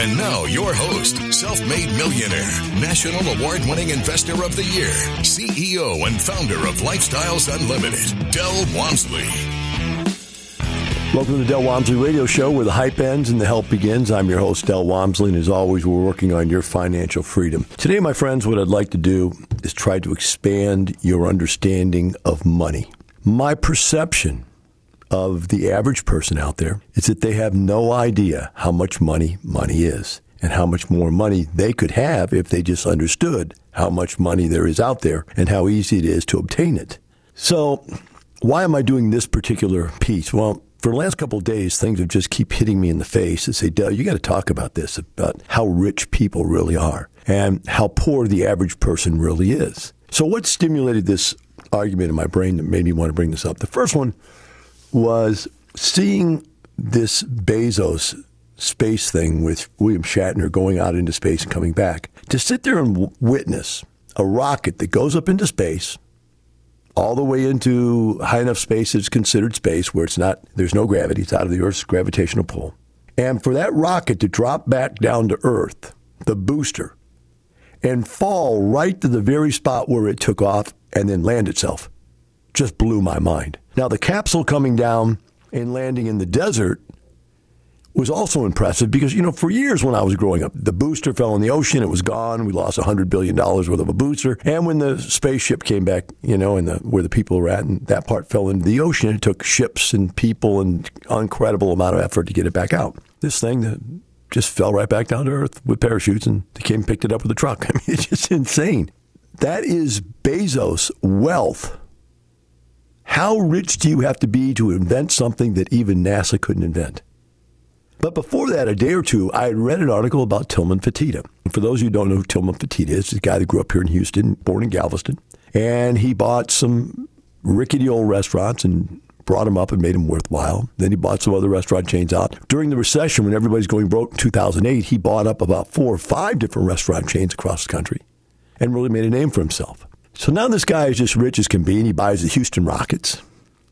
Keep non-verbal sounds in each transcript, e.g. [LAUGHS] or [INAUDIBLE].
And now, your host, self made millionaire, national award winning investor of the year, CEO and founder of Lifestyles Unlimited, Del Walmsley. Welcome to the Del Walmsley Radio Show where the hype ends and the help begins. I'm your host, Del Walmsley, and as always, we're working on your financial freedom. Today, my friends, what I'd like to do is try to expand your understanding of money. My perception of the average person out there is that they have no idea how much money money is and how much more money they could have if they just understood how much money there is out there and how easy it is to obtain it. So, why am I doing this particular piece? Well, for the last couple of days, things have just keep hitting me in the face and say, Dale, you got to talk about this, about how rich people really are and how poor the average person really is. So, what stimulated this argument in my brain that made me want to bring this up? The first one was seeing this Bezos space thing with William Shatner going out into space and coming back. To sit there and w- witness a rocket that goes up into space, all the way into high enough space it's considered space where it's not there's no gravity, it's out of the Earth's gravitational pull. And for that rocket to drop back down to Earth, the booster, and fall right to the very spot where it took off and then land itself just blew my mind. Now, the capsule coming down and landing in the desert was also impressive because, you know, for years when I was growing up, the booster fell in the ocean, it was gone. We lost $100 billion worth of a booster. And when the spaceship came back, you know, and the, where the people were at, and that part fell into the ocean, it took ships and people and incredible amount of effort to get it back out. This thing that just fell right back down to earth with parachutes and they came and picked it up with a truck. [LAUGHS] I mean, it's just insane. That is Bezos' wealth how rich do you have to be to invent something that even NASA couldn't invent? But before that, a day or two, I had read an article about Tillman Fertitta. And for those of you who don't know who Tillman Fertitta is, he's a guy that grew up here in Houston, born in Galveston. And he bought some rickety old restaurants and brought them up and made them worthwhile. Then he bought some other restaurant chains out. During the recession, when everybody's going broke in 2008, he bought up about four or five different restaurant chains across the country and really made a name for himself. So now this guy is just rich as can be, and he buys the Houston Rockets.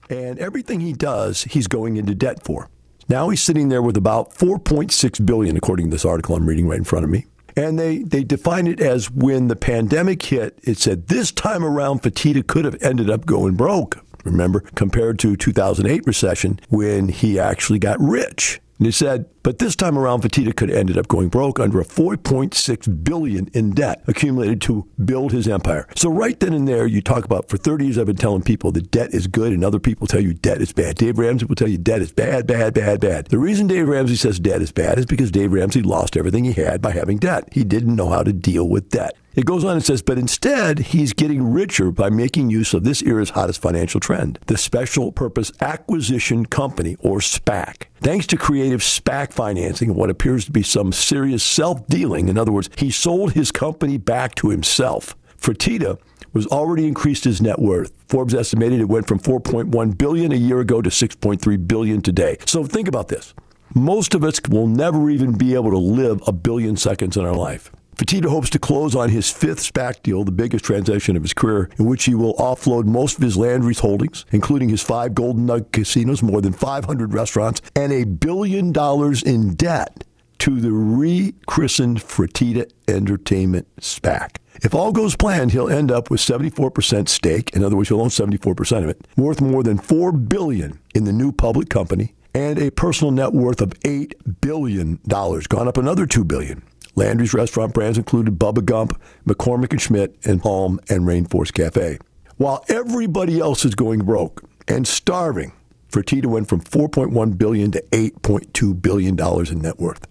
And everything he does, he's going into debt for. Now he's sitting there with about 4.6 billion, according to this article I'm reading right in front of me. And they, they define it as when the pandemic hit, it said this time around, Fertitta could have ended up going broke. Remember, compared to 2008 recession when he actually got rich. And he said, but this time around, Fertitta could have ended up going broke under a 4.6 billion in debt accumulated to build his empire. So right then and there, you talk about for 30 years, I've been telling people that debt is good, and other people tell you debt is bad. Dave Ramsey will tell you debt is bad, bad, bad, bad. The reason Dave Ramsey says debt is bad is because Dave Ramsey lost everything he had by having debt. He didn't know how to deal with debt. It goes on and says, but instead, he's getting richer by making use of this era's hottest financial trend, the Special Purpose Acquisition Company, or SPAC. Thanks to creative SPAC financing and what appears to be some serious self dealing, in other words, he sold his company back to himself. Fertitta was already increased his net worth. Forbes estimated it went from 4.1 billion a year ago to 6.3 billion today. So think about this. Most of us will never even be able to live a billion seconds in our life. Fertitta hopes to close on his fifth SPAC deal, the biggest transaction of his career, in which he will offload most of his Landry's holdings, including his five Golden Nugget casinos, more than 500 restaurants, and a billion dollars in debt to the rechristened Fertitta Entertainment SPAC. If all goes planned, he'll end up with 74% stake. In other words, he'll own 74% of it, worth more than 4 billion in the new public company, and a personal net worth of $8 billion, gone up another $2 billion. Landry's restaurant brands included Bubba Gump, McCormick and Schmick, and Palm and Rainforest Cafe. While everybody else is going broke and starving, Fertitta went from 4.1 billion to 8.2 billion dollars in net worth.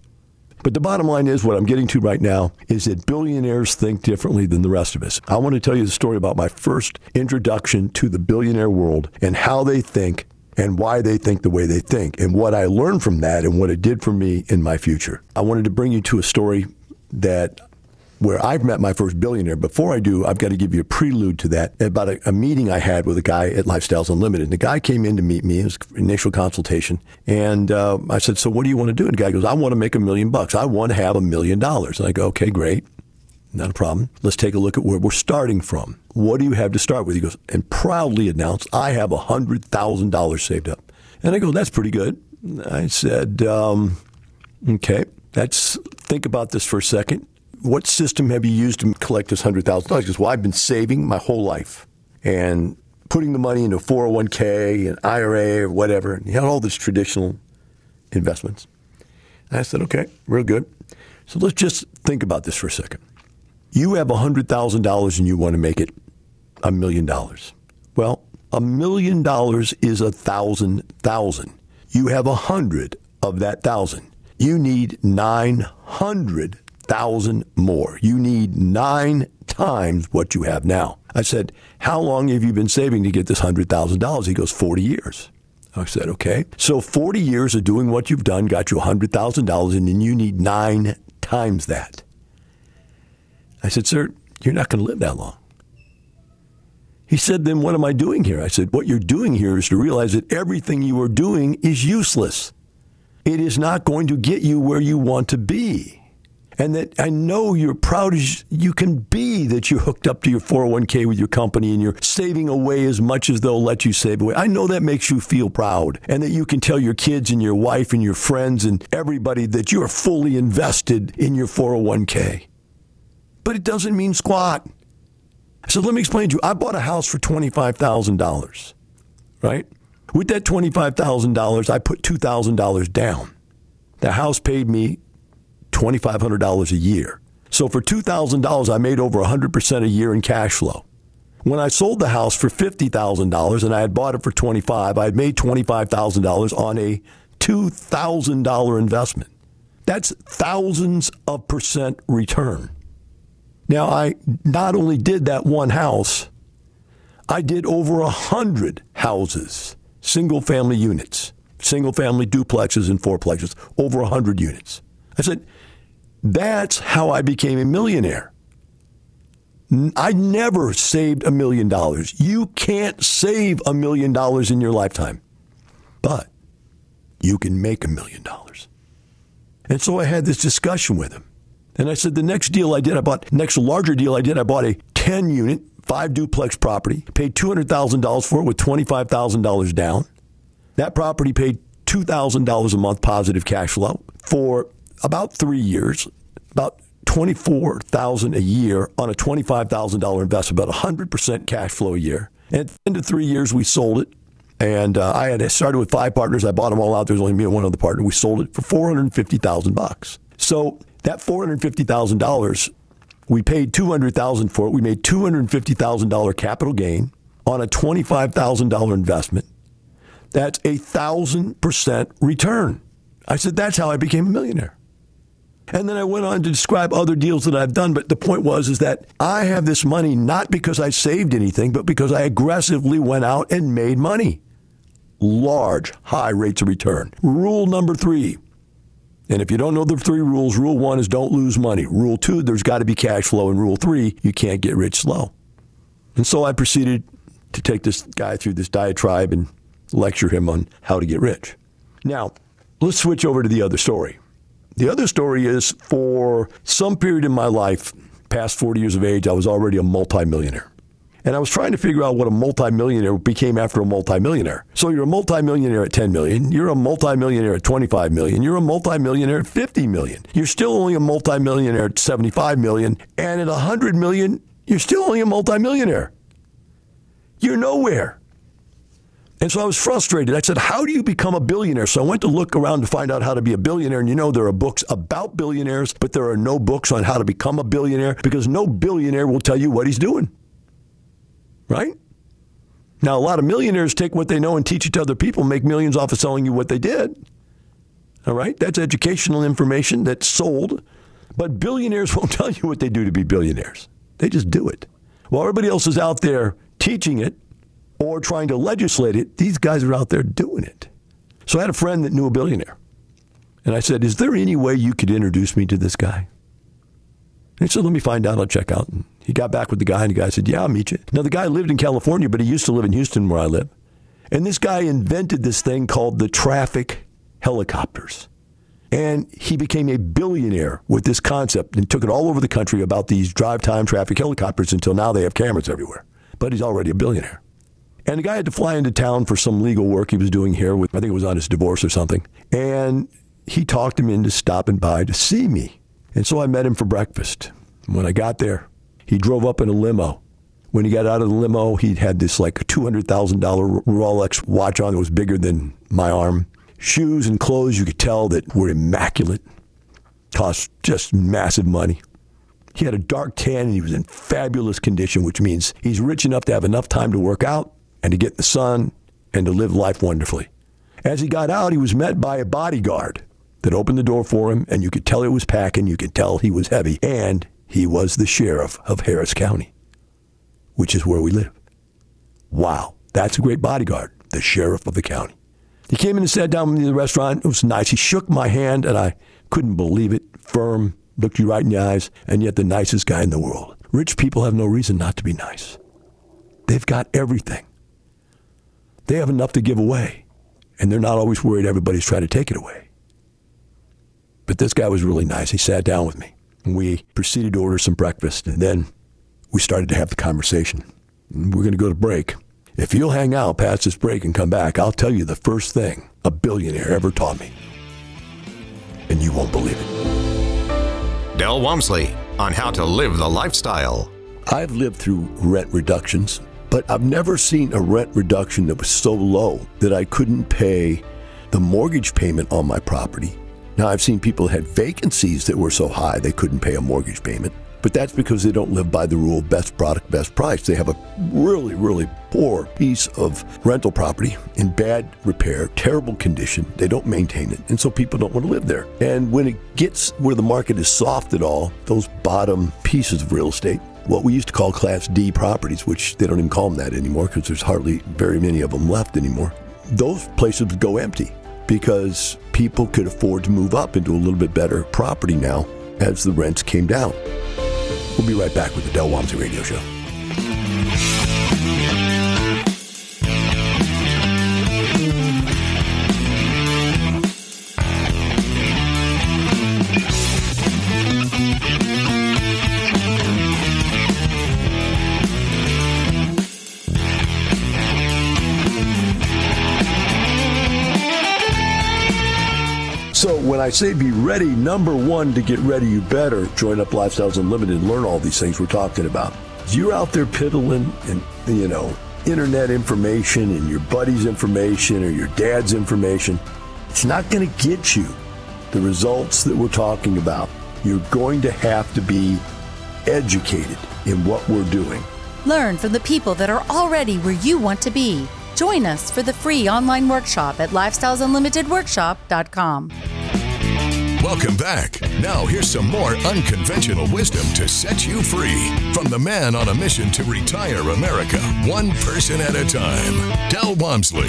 But the bottom line is what I'm getting to right now is that billionaires think differently than the rest of us. I want to tell you the story about my first introduction to the billionaire world and how they think and why they think the way they think and what I learned from that and what it did for me in my future. I wanted to bring you to a story that where I've met my first billionaire. Before I do, I've got to give you a prelude to that about a, a meeting I had with a guy at Lifestyles Unlimited. And the guy came in to meet me, was initial consultation. And uh, I said, So what do you want to do? And the guy goes, I want to make a million bucks. I want to have a million dollars. And I go, Okay, great. Not a problem. Let's take a look at where we're starting from. What do you have to start with? He goes, and proudly announced, I have $100,000 saved up. And I go, That's pretty good. I said, um, Okay, let's think about this for a second what system have you used to collect this hundred thousand dollars? Well, I've been saving my whole life and putting the money into 401k and IRA or whatever, and you had all these traditional investments. And I said, okay, real good. So let's just think about this for a second. You have $100,000 and you want to make it a million dollars. Well, a million dollars is a thousand thousand. You have a hundred of that thousand. You need 900 thousand more. You need nine times what you have now. I said, How long have you been saving to get this hundred thousand dollars? He goes, Forty years. I said, Okay. So forty years of doing what you've done got you hundred thousand dollars, and then you need nine times that. I said, Sir, you're not going to live that long. He said, Then what am I doing here? I said, What you're doing here is to realize that everything you are doing is useless. It is not going to get you where you want to be and that I know you're proud as you can be that you're hooked up to your 401k with your company and you're saving away as much as they'll let you save away. I know that makes you feel proud and that you can tell your kids and your wife and your friends and everybody that you are fully invested in your 401k. But it doesn't mean squat. So let me explain to you. I bought a house for $25,000, right? With that $25,000, I put $2,000 down. The house paid me $2,500 a year. So for $2,000, I made over 100% a year in cash flow. When I sold the house for $50,000 and I had bought it for 25, I had made $25,000 on a $2,000 investment. That's thousands of percent return. Now, I not only did that one house, I did over a hundred houses, single family units, single family duplexes and fourplexes, over a hundred units. I said, that's how I became a millionaire. I never saved a million dollars. You can't save a million dollars in your lifetime, but you can make a million dollars. And so I had this discussion with him. And I said, the next deal I did, I bought, next larger deal I did, I bought a 10 unit, five duplex property, paid $200,000 for it with $25,000 down. That property paid $2,000 a month positive cash flow for about three years, about 24000 a year on a $25,000 investment, about 100% cash flow a year. And at the end of three years, we sold it. And uh, I had started with five partners. I bought them all out. There was only me and one other partner. We sold it for 450000 bucks. So that $450,000 we paid two hundred thousand for it. We made two hundred fifty thousand dollar capital gain on a twenty-five thousand dollar investment. That's a thousand percent return. I said that's how I became a millionaire. And then I went on to describe other deals that I've done. But the point was is that I have this money not because I saved anything, but because I aggressively went out and made money. Large, high rates of return. Rule number three. And if you don't know the three rules, rule one is don't lose money. Rule two, there's got to be cash flow. And rule three, you can't get rich slow. And so I proceeded to take this guy through this diatribe and lecture him on how to get rich. Now, let's switch over to the other story. The other story is for some period in my life, past 40 years of age, I was already a multimillionaire. And I was trying to figure out what a multimillionaire became after a multimillionaire. So you're a multimillionaire at 10 million, you're a multimillionaire at 25 million, you're a multimillionaire at 50 million. You're still only a multimillionaire at 75 million, and at 100 million, you're still only a multimillionaire. You're nowhere. And so I was frustrated. I said, How do you become a billionaire? So I went to look around to find out how to be a billionaire. And you know, there are books about billionaires, but there are no books on how to become a billionaire because no billionaire will tell you what he's doing. Right? Now, a lot of millionaires take what they know and teach it to other people, make millions off of selling you what they did. All right? That's educational information that's sold. But billionaires [LAUGHS] won't tell you what they do to be billionaires, they just do it. While everybody else is out there teaching it, or trying to legislate it. These guys are out there doing it. So I had a friend that knew a billionaire. And I said, Is there any way you could introduce me to this guy? And he said, let me find out. I'll check out. And he got back with the guy, and the guy said, yeah, I'll meet you. Now, the guy lived in California, but he used to live in Houston, where I live. And this guy invented this thing called the traffic helicopters. And he became a billionaire with this concept and took it all over the country about these drive time traffic helicopters until now they have cameras everywhere. But he's already a billionaire. And the guy had to fly into town for some legal work he was doing here with, I think it was on his divorce or something. And he talked him into stopping by to see me. And so I met him for breakfast. When I got there, he drove up in a limo. When he got out of the limo, he had this like $200,000 Rolex watch on that was bigger than my arm shoes and clothes you could tell that were immaculate, cost just massive money. He had a dark tan and he was in fabulous condition, which means he's rich enough to have enough time to work out and to get in the sun and to live life wonderfully. As he got out, he was met by a bodyguard that opened the door for him, and you could tell it was packing, you could tell he was heavy, and he was the sheriff of Harris County, which is where we live. Wow, that's a great bodyguard, the sheriff of the county. He came in and sat down with me in the restaurant. It was nice. He shook my hand, and I couldn't believe it. Firm, looked you right in the eyes, and yet the nicest guy in the world. Rich people have no reason not to be nice. They've got everything. They have enough to give away, and they're not always worried everybody's trying to take it away. But this guy was really nice. He sat down with me, and we proceeded to order some breakfast, and then we started to have the conversation. We're going to go to break. If you'll hang out past this break and come back, I'll tell you the first thing a billionaire ever taught me. And you won't believe it. Del Walmsley on how to live the lifestyle. I've lived through rent reductions, but I've never seen a rent reduction that was so low that I couldn't pay the mortgage payment on my property. Now, I've seen people had vacancies that were so high they couldn't pay a mortgage payment. But that's because they don't live by the rule best product, best price. They have a really, really poor piece of rental property in bad repair, terrible condition. They don't maintain it. And so people don't want to live there. And when it gets where the market is soft at all, those bottom pieces of real estate, what we used to call Class D properties, which they don't even call them that anymore because there's hardly very many of them left anymore, those places go empty because people could afford to move up into a little bit better property now as the rents came down. We'll be right back with the Del Walmsley Radio Show. When I say be ready, number one, to get ready, you better join up Lifestyles Unlimited and learn all these things we're talking about. You're out there piddling and, you know, internet information and your buddy's information or your dad's information. It's not going to get you the results that we're talking about. You're going to have to be educated in what we're doing. Learn from the people that are already where you want to be. Join us for the free online workshop at lifestylesunlimitedworkshop.com. Welcome back. Now, here's some more unconventional wisdom to set you free from the man on a mission to retire America, one person at a time, Del Walmsley.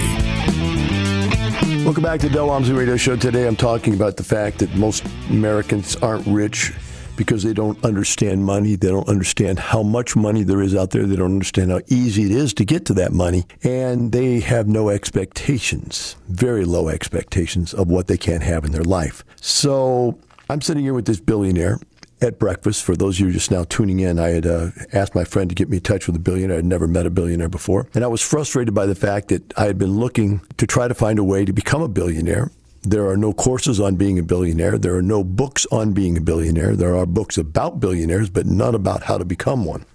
Welcome back to the Del Walmsley Radio Show. Today I'm talking about the fact that most Americans aren't rich because they don't understand money. They don't understand how much money there is out there. They don't understand how easy it is to get to that money. And they have no expectations, very low expectations of what they can have in their life. So I'm sitting here with this billionaire at breakfast. For those of you just now tuning in, I had uh, asked my friend to get me in touch with a billionaire. I'd never met a billionaire before. And I was frustrated by the fact that I had been looking to try to find a way to become a billionaire. There are no courses on being a billionaire. There are no books on being a billionaire. There are books about billionaires, but none about how to become one.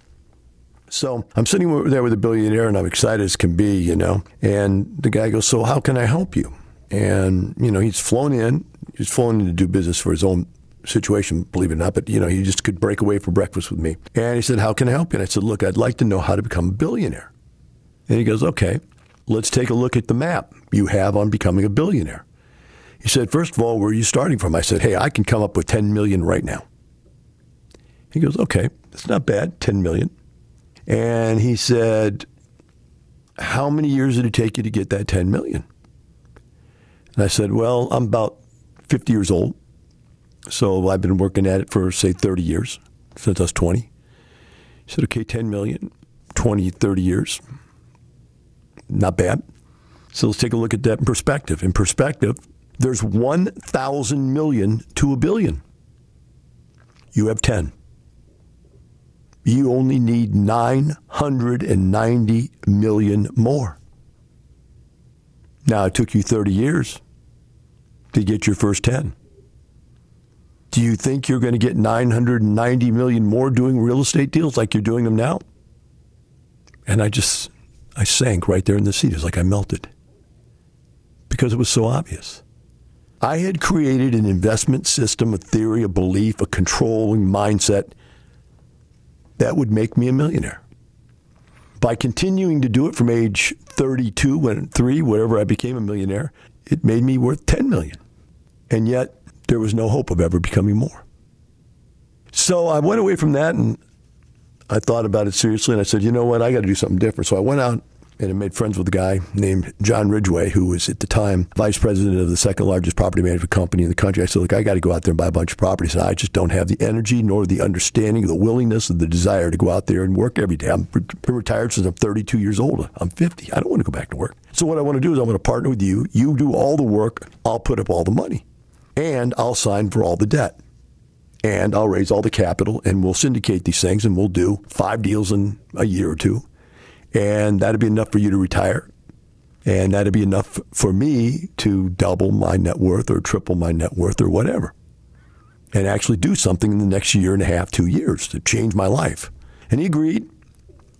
So I'm sitting there with a billionaire and I'm excited as can be, you know. And the guy goes, So how can I help you? And, you know, he's flown in. He's flown in to do business for his own situation, believe it or not, but, you know, he just could break away for breakfast with me. And he said, How can I help you? And I said, Look, I'd like to know how to become a billionaire. And he goes, Okay, let's take a look at the map you have on becoming a billionaire. He said, First of all, where are you starting from? I said, Hey, I can come up with 10 million right now. He goes, Okay, that's not bad, 10 million. And he said, How many years did it take you to get that 10 million? And I said, Well, I'm about 50 years old. So I've been working at it for, say, 30 years. since I was 20. He said, okay, 10 million, 20, 30 years. Not bad. So let's take a look at that in perspective. In perspective, there's 1,000 million to a billion. You have 10. You only need 990 million more. Now, it took you 30 years to get your first 10. Do you think you're going to get 990 million more doing real estate deals like you're doing them now? And I just, I sank right there in the seat. It was like I melted because it was so obvious. I had created an investment system, a theory, a belief, a controlling mindset that would make me a millionaire. By continuing to do it from age 32, when three, whatever, I became a millionaire, it made me worth 10 million. And yet, there was no hope of ever becoming more. So I went away from that and I thought about it seriously and I said, you know what, I got to do something different. So I went out and I made friends with a guy named John Ridgway, who was at the time vice president of the second largest property management company in the country. I said, look, I got to go out there and buy a bunch of properties. And I just don't have the energy nor the understanding, the willingness, or the desire to go out there and work every day. I'm retired since I'm 32 years old. I'm 50. I don't want to go back to work. So what I want to do is I want to partner with you. You do all the work. I'll put up all the money and I'll sign for all the debt. And I'll raise all the capital and we'll syndicate these things and we'll do five deals in a year or two. And that'd be enough for you to retire. And that'd be enough for me to double my net worth or triple my net worth or whatever. And actually do something in the next year and a half, two years to change my life. And he agreed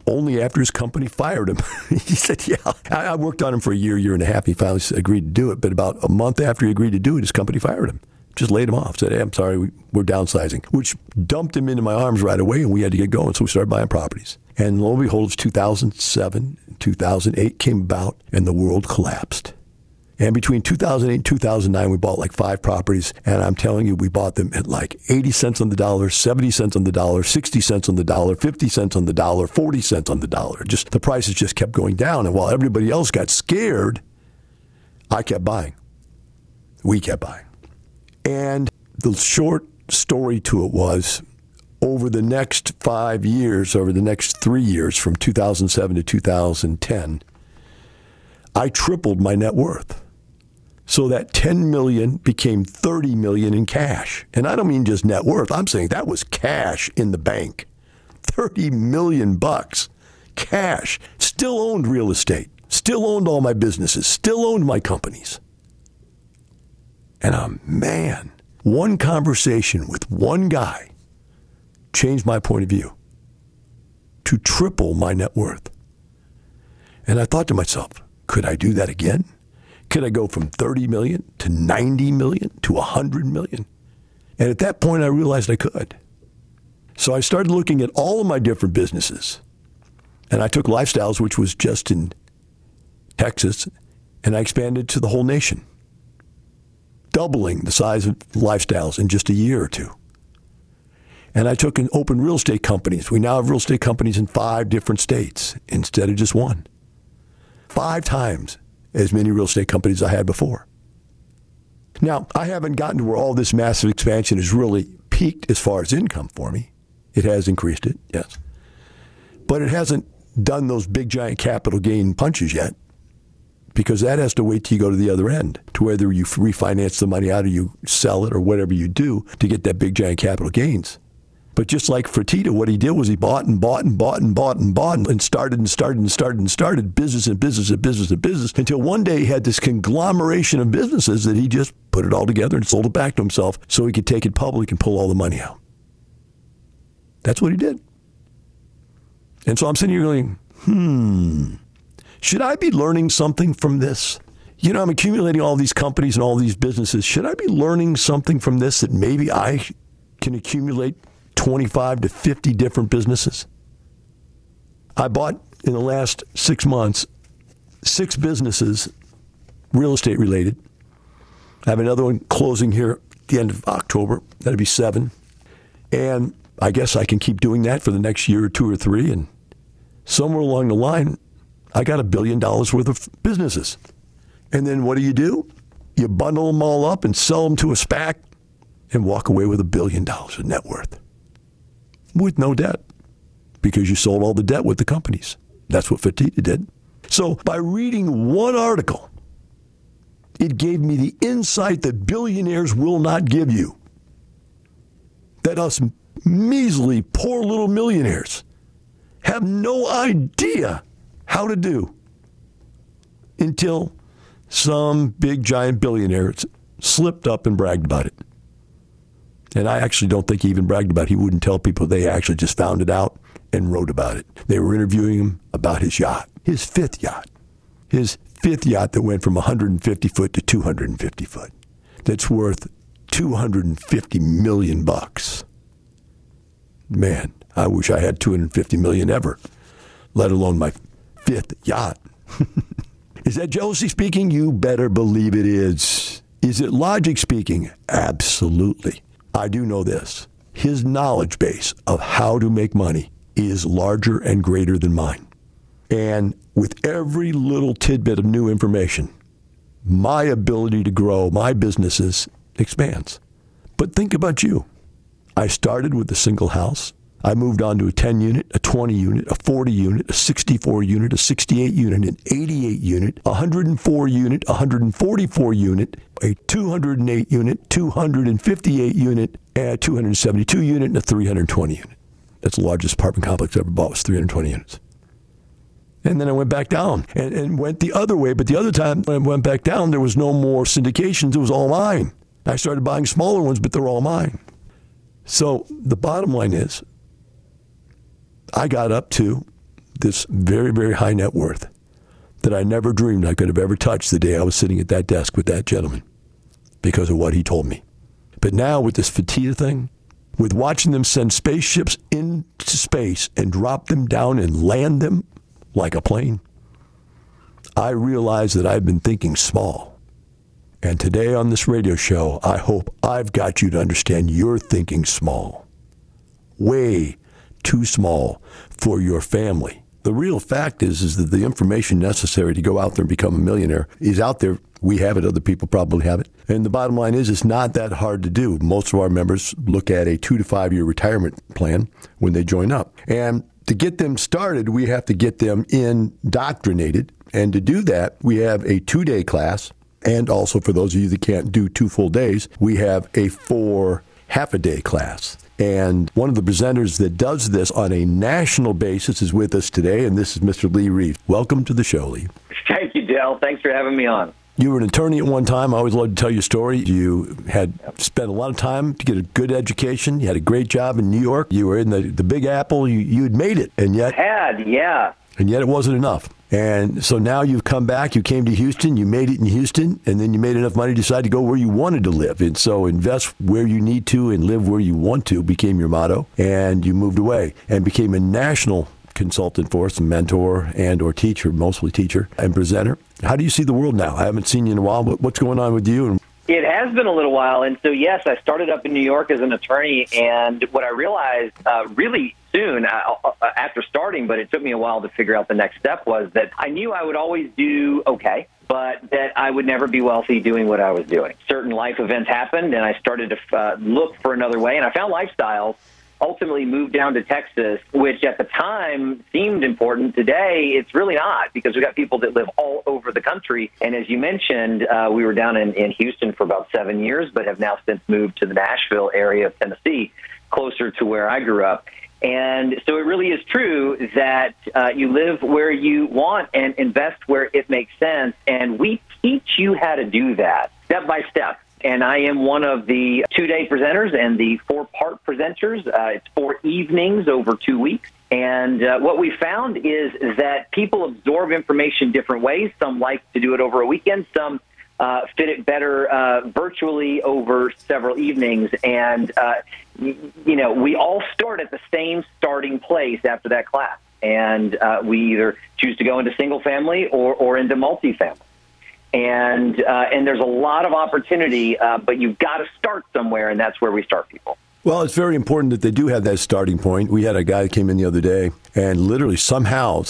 only after his company fired him. [LAUGHS] he said, Yeah, I worked on him for a year, year and a half. He finally agreed to do it. But about a month after he agreed to do it, his company fired him. Just laid him off. Said, hey, I'm sorry, we're downsizing, which dumped him into my arms right away, and we had to get going. So we started buying properties. And lo and behold, 2007, 2008 came about, and the world collapsed. And between 2008 and 2009, we bought like five properties. And I'm telling you, we bought them at like 80 cents on the dollar, 70 cents on the dollar, 60 cents on the dollar, 50 cents on the dollar, 40 cents on the dollar. Just the prices just kept going down. And while everybody else got scared, I kept buying. We kept buying. And the short story to it was over the next five years, over the next three years, from 2007 to 2010, I tripled my net worth. So that 10 million became 30 million in cash. And I don't mean just net worth. I'm saying that was cash in the bank. 30 million bucks cash. Still owned real estate. Still owned all my businesses. Still owned my companies. And a man, one conversation with one guy changed my point of view to triple my net worth. And I thought to myself, could I do that again? Could I go from 30 million to 90 million to 100 million? And at that point, I realized I could. So I started looking at all of my different businesses. And I took Lifestyles, which was just in Texas, and I expanded to the whole nation, doubling the size of Lifestyles in just a year or two. And I took and opened real estate companies. We now have real estate companies in five different states instead of just one. Five times as many real estate companies I had before. Now, I haven't gotten to where all this massive expansion has really peaked as far as income for me. It has increased it, yes. But it hasn't done those big giant capital gain punches yet because that has to wait till you go to the other end to whether you refinance the money out or you sell it or whatever you do to get that big giant capital gains. But just like Fertitta, what he did was he bought and bought and bought and bought and bought and started and started and started and started business and business and business and business until one day he had this conglomeration of businesses that he just put it all together and sold it back to himself so he could take it public and pull all the money out. That's what he did. And so I'm sitting here going, hmm, should I be learning something from this? You know, I'm accumulating all these companies and all these businesses. Should I be learning something from this that maybe I can accumulate 25 to 50 different businesses. I bought in the last six months six businesses, real estate related. I have another one closing here at the end of October. That'll be seven. And I guess I can keep doing that for the next year or two or three. And somewhere along the line, I got a billion dollars worth of businesses. And then what do you do? You bundle them all up and sell them to a SPAC and walk away with a billion dollars of net worth. With no debt because you sold all the debt with the companies. That's what Fertitta did. So by reading one article, it gave me the insight that billionaires will not give you. That us measly, poor little millionaires have no idea how to do until some big giant billionaire slipped up and bragged about it. And I actually don't think he even bragged about it. He wouldn't tell people. They actually just found it out and wrote about it. They were interviewing him about his yacht, his fifth yacht, his fifth yacht that went from 150 foot to 250 foot. That's worth 250 million bucks. Man, I wish I had 250 million ever, let alone my fifth yacht. [LAUGHS] is that jealousy speaking? You better believe it is. Is it logic speaking? Absolutely. I do know this. His knowledge base of how to make money is larger and greater than mine. And with every little tidbit of new information, my ability to grow my businesses expands. But think about you. I started with a single house. I moved on to a 10 unit, a 20 unit, a 40 unit, a 64 unit, a 68 unit, an 88 unit, a 104 unit, a 144 unit, a 208 unit, 258 unit, a 272 unit, and a 320 unit. That's the largest apartment complex I ever bought was 320 units. And then I went back down and, and went the other way. But the other time when I went back down, there was no more syndications. It was all mine. I started buying smaller ones, but they're all mine. So the bottom line is I got up to this very, very high net worth that I never dreamed I could have ever touched the day I was sitting at that desk with that gentleman because of what he told me. But now with this Fertitta thing, with watching them send spaceships into space and drop them down and land them like a plane, I realize that I've been thinking small. And today on this radio show, I hope I've got you to understand you're thinking small. Way too small for your family. The real fact is, is that the information necessary to go out there and become a millionaire is out there. We have it. Other people probably have it. And the bottom line is, it's not that hard to do. Most of our members look at a two to five year retirement plan when they join up. And to get them started, we have to get them indoctrinated. And to do that, we have a two day class. And also, for those of you that can't do two full days, we have a four half a day class. And one of the presenters that does this on a national basis is with us today, and this is Mr. Lee Reeves. Welcome to the show, Lee. Thank you, Del. Thanks for having me on. You were an attorney at one time. I always love to tell your story. You had spent a lot of time to get a good education. You had a great job in New York. You were in the, the Big Apple. You, you had made it, and yet had yeah, and yet it wasn't enough. And so now you've come back, you came to Houston, you made it in Houston, and then you made enough money to decide to go where you wanted to live. And so invest where you need to and live where you want to became your motto. And you moved away and became a national consultant for us, a mentor and or teacher, mostly teacher and presenter. How do you see the world now? I haven't seen you in a while, what's going on with you? It has been a little while, and so yes, I started up in New York as an attorney, and what I realized uh, really soon uh, uh, after starting, but it took me a while to figure out the next step was that I knew I would always do okay, but that I would never be wealthy doing what I was doing. Certain life events happened, and I started to uh, look for another way, and I found lifestyles ultimately moved down to Texas, which at the time seemed important. Today, it's really not because we've got people that live all over the country. And as you mentioned, uh, we were down in, in Houston for about seven years, but have now since moved to the Nashville area of Tennessee, closer to where I grew up. And so it really is true that uh, you live where you want and invest where it makes sense. And we teach you how to do that step by step and I am one of the two day presenters and the four part presenters. Uh, it's four evenings over two weeks. And uh, what we found is that people absorb information different ways. Some like to do it over a weekend, some uh, fit it better uh, virtually over several evenings. And, uh, you know, we all start at the same starting place after that class. And uh, we either choose to go into single family or, or into multifamily and uh, and there's a lot of opportunity, uh, but you've got to start somewhere, and that's where we start people. Well, it's very important that they do have that starting point. We had a guy that came in the other day and literally somehow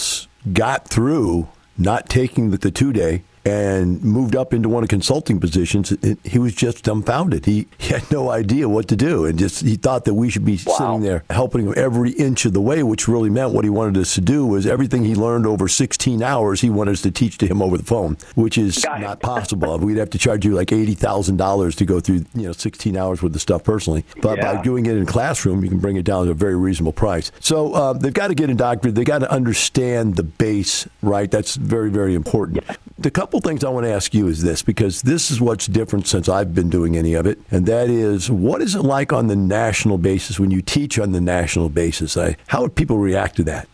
got through not taking the, the two day and moved up into one of consulting positions, he was just dumbfounded. He, he, had no idea what to do, and just he thought that we should be wow. sitting there helping him every inch of the way, which really meant what he wanted us to do was everything he learned over 16 hours, he wanted us to teach to him over the phone, which is not possible. [LAUGHS] We'd have to charge you like eighty thousand dollars to go through you know 16 hours worth of stuff personally, but yeah. by doing it in classroom, you can bring it down to a very reasonable price. So uh, they've got to get indoctrinated. They've got to understand the base, right? That's very, very important. Yeah. The couple things I want to ask you is this, because this is what's different since I've been doing any of it, and that is what is it like on the national basis when you teach on the national basis? I, how would people react to that?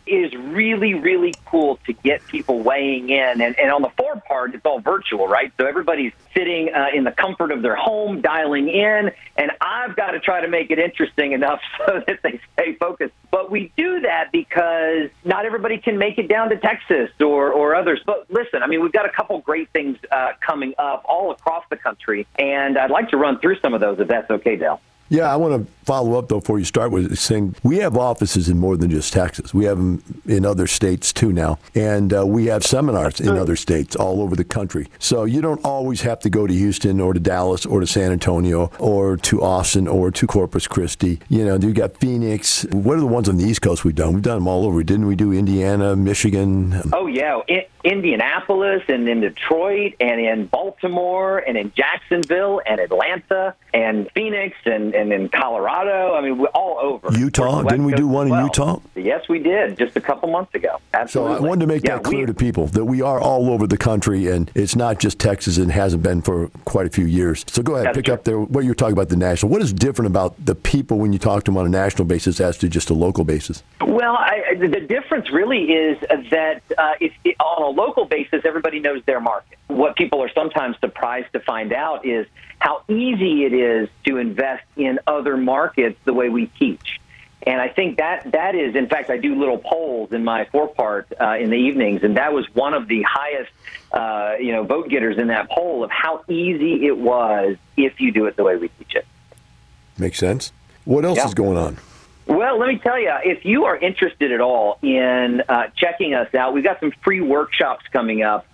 Really, really cool to get people weighing in. And, and on the Ford part, it's all virtual, right? So everybody's sitting uh, in the comfort of their home, dialing in, and I've got to try to make it interesting enough [LAUGHS] so that they stay focused. But we do that because not everybody can make it down to Texas or, or others. But listen, I mean, we've got a couple great things uh, coming up all across the country, and I'd like to run through some of those if that's okay, Dale. Yeah, I want to follow up though before you start with saying we have offices in more than just Texas. We have them in other states too now, and uh, we have seminars in other states all over the country. So you don't always have to go to Houston or to Dallas or to San Antonio or to Austin or to Corpus Christi. You know, you got Phoenix. What are the ones on the East Coast we've done? We've done them all over, didn't we? Do Indiana, Michigan? Oh yeah, in Indianapolis and in Detroit and in Baltimore and in Jacksonville and Atlanta and Phoenix and and in Colorado. I mean, we're all over. Utah? Didn't we do one in. Utah? Yes, we did just a couple months ago. Absolutely. So I wanted to make yeah, that clear we, to people that we are all over the country, and it's not just Texas and hasn't been for quite a few years. So go ahead, pick true. up there what you're talking about the national. What is different about the people when you talk to them on a national basis as to just a local basis? Well, I, the difference really is that uh, if, on a local basis, everybody knows their market. What people are sometimes surprised to find out is how easy it is to invest in other markets the way we teach. And I think that that is, in fact, I do little polls in my four part uh, in the evenings, and that was one of the highest, uh, you know, vote getters in that poll of how easy it was if you do it the way we teach it. Makes sense. What else yeah. is going on? Well, let me tell you, if you are interested at all in uh, checking us out, we've got some free workshops coming up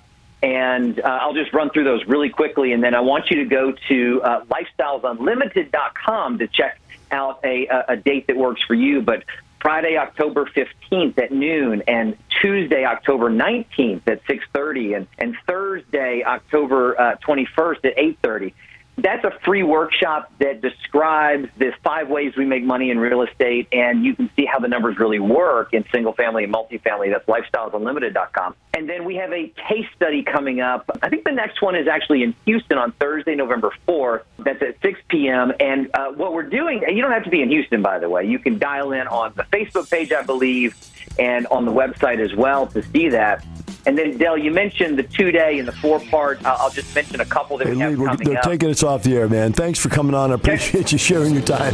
and uh, I'll just run through those really quickly. And then I want you to go to uh, lifestylesunlimited.com to check out a, a date that works for you. But Friday, October 15th at noon, and Tuesday, October 19th at 6:30, and, and Thursday, October uh, 21st at 8:30 that's a free workshop that describes the five ways we make money in real estate, and you can see how the numbers really work in single family and multifamily. That's lifestylesunlimited.com. And then we have a case study coming up. I think the next one is actually in Houston on Thursday, November 4th. That's at 6 p.m. And uh, what we're doing, and you don't have to be in Houston, by the way. You can dial in on the Facebook page, I believe, and on the website as well to see that. And then, Del, you mentioned the two day and the four part. I'll just mention a couple that hey, we have Lee, coming They're up. taking us off the air, man. Thanks for coming on. I appreciate you sharing your time.